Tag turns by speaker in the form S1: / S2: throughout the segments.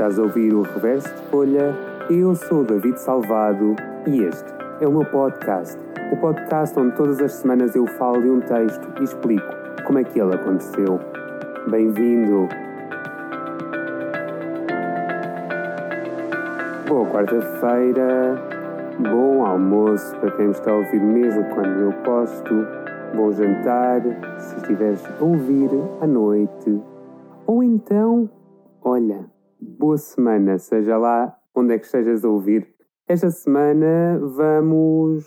S1: Estás a ouvir o Reverso de Folha? Eu sou o David Salvado e este é o meu podcast. O podcast onde todas as semanas eu falo de um texto e explico como é que ele aconteceu. Bem-vindo! Boa quarta-feira, bom almoço para quem me está a ouvir mesmo quando eu posto, bom jantar se estiveres a ouvir à noite, ou então, olha, boa semana, seja lá onde é que estejas a ouvir. Esta semana vamos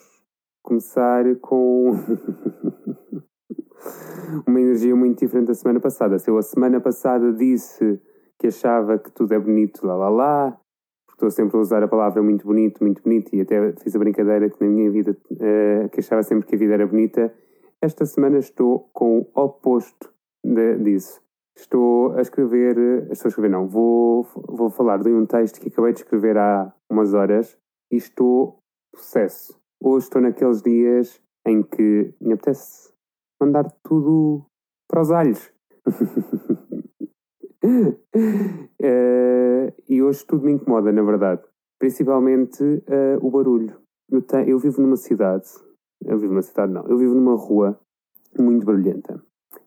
S1: começar com uma energia muito diferente da semana passada. Se eu a semana passada disse que achava que tudo é bonito, lá lá lá, porque estou sempre a usar a palavra muito bonito, muito bonito, e até fiz a brincadeira que na minha vida uh, que achava sempre que a vida era bonita. Esta semana estou com o oposto de, disso. Estou a escrever, estou a escrever não, vou, vou falar de um texto que acabei de escrever há umas horas e estou processo. Hoje estou naqueles dias em que me apetece mandar tudo para os alhos. uh, e hoje tudo me incomoda, na verdade. Principalmente uh, o barulho. Eu, te, eu vivo numa cidade, eu vivo numa cidade não, eu vivo numa rua muito barulhenta.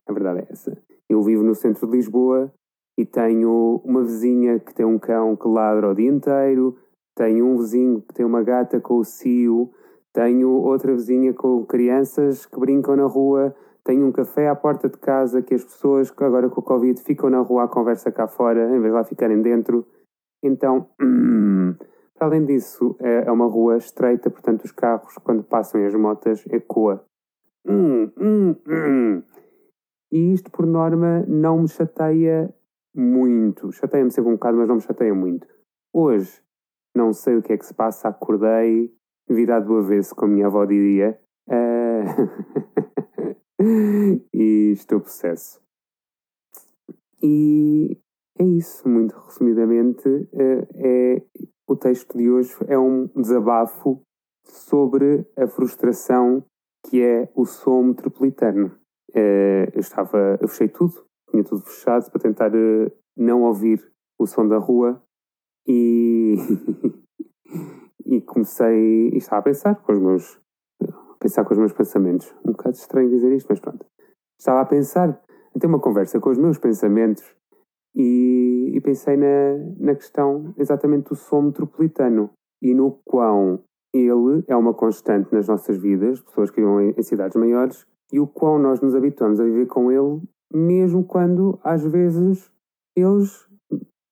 S1: A verdade é essa. Eu vivo no centro de Lisboa e tenho uma vizinha que tem um cão que ladra o dia inteiro, tenho um vizinho que tem uma gata com o cio, tenho outra vizinha com crianças que brincam na rua, tenho um café à porta de casa que as pessoas, agora com o Covid, ficam na rua à conversa cá fora, em vez de lá ficarem dentro. Então, para além disso, é, é uma rua estreita, portanto, os carros, quando passam e as motas, ecoa. Hum, hum, hum. E isto, por norma, não me chateia muito. Chateia-me sempre um bocado, mas não me chateia muito. Hoje, não sei o que é que se passa, acordei virado do avesso, como a minha avó diria, uh... e estou possesso. E é isso, muito resumidamente, uh, é, o texto de hoje é um desabafo sobre a frustração que é o som metropolitano. Uh, eu estava, eu fechei tudo, tinha tudo fechado para tentar uh, não ouvir o som da rua e, e comecei e estava a pensar com os meus pensar com os meus pensamentos. Um bocado estranho dizer isto, mas pronto. Estava a pensar, a ter uma conversa com os meus pensamentos e, e pensei na, na questão exatamente do som metropolitano e no quão ele é uma constante nas nossas vidas, pessoas que vivem em cidades maiores, e o quão nós nos habituamos a viver com ele, mesmo quando às vezes eles,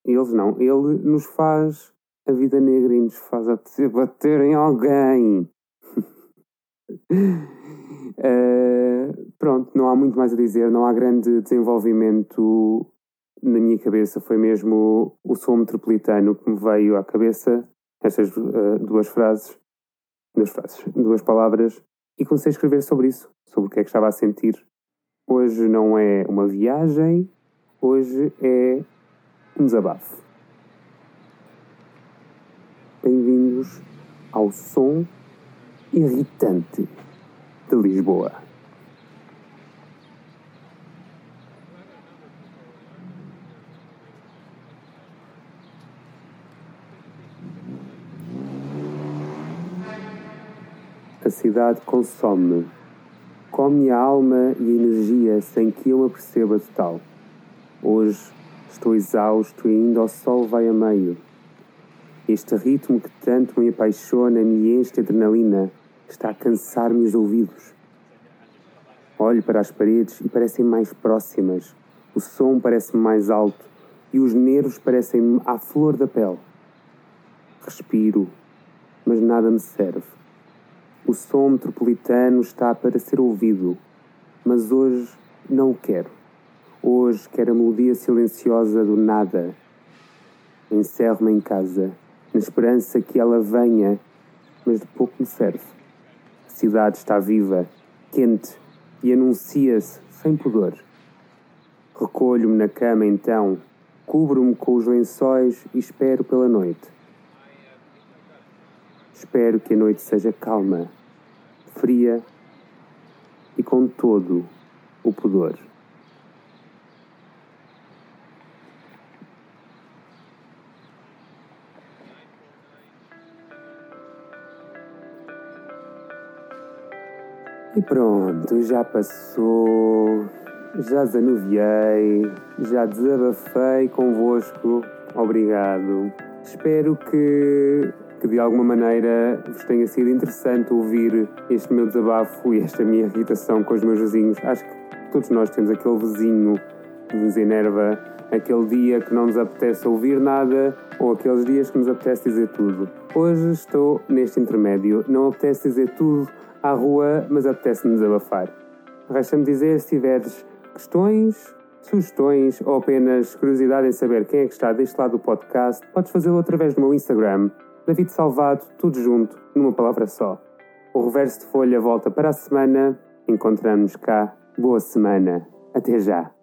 S1: eles não, ele nos faz a vida negra e nos faz apetecer bater em alguém. uh, pronto, não há muito mais a dizer, não há grande desenvolvimento na minha cabeça. Foi mesmo o som metropolitano que me veio à cabeça, estas uh, duas frases, duas frases, duas palavras, e comecei a escrever sobre isso, sobre o que é que estava a sentir. Hoje não é uma viagem, hoje é um desabafo. Bem-vindos ao som irritante de Lisboa. A cidade consome-me, come a alma e a energia sem que eu me perceba de tal. Hoje estou exausto e ainda o sol vai a meio. Este ritmo que tanto me apaixona me enche de adrenalina está a cansar-me os ouvidos. Olho para as paredes e parecem mais próximas. O som parece mais alto e os nervos parecem à flor da pele. Respiro, mas nada me serve. O som metropolitano está para ser ouvido, mas hoje não o quero. Hoje quero a melodia silenciosa do nada. Encerro-me em casa, na esperança que ela venha, mas de pouco me serve. A cidade está viva, quente e anuncia-se sem pudor. Recolho-me na cama então, cubro-me com os lençóis e espero pela noite. Espero que a noite seja calma, fria e com todo o pudor. E pronto, já passou, já zanuviei, já desabafei convosco. Obrigado. Espero que que de alguma maneira vos tenha sido interessante ouvir este meu desabafo e esta minha irritação com os meus vizinhos. Acho que todos nós temos aquele vizinho que nos enerva, aquele dia que não nos apetece ouvir nada ou aqueles dias que nos apetece dizer tudo. Hoje estou neste intermédio, não apetece dizer tudo à rua, mas apetece-me desabafar. Resta-me dizer se tiveres questões, sugestões ou apenas curiosidade em saber quem é que está deste lado do podcast, podes fazê-lo através do meu Instagram, David Salvado, tudo junto, numa palavra só. O reverso de folha volta para a semana. Encontramos cá. Boa semana. Até já.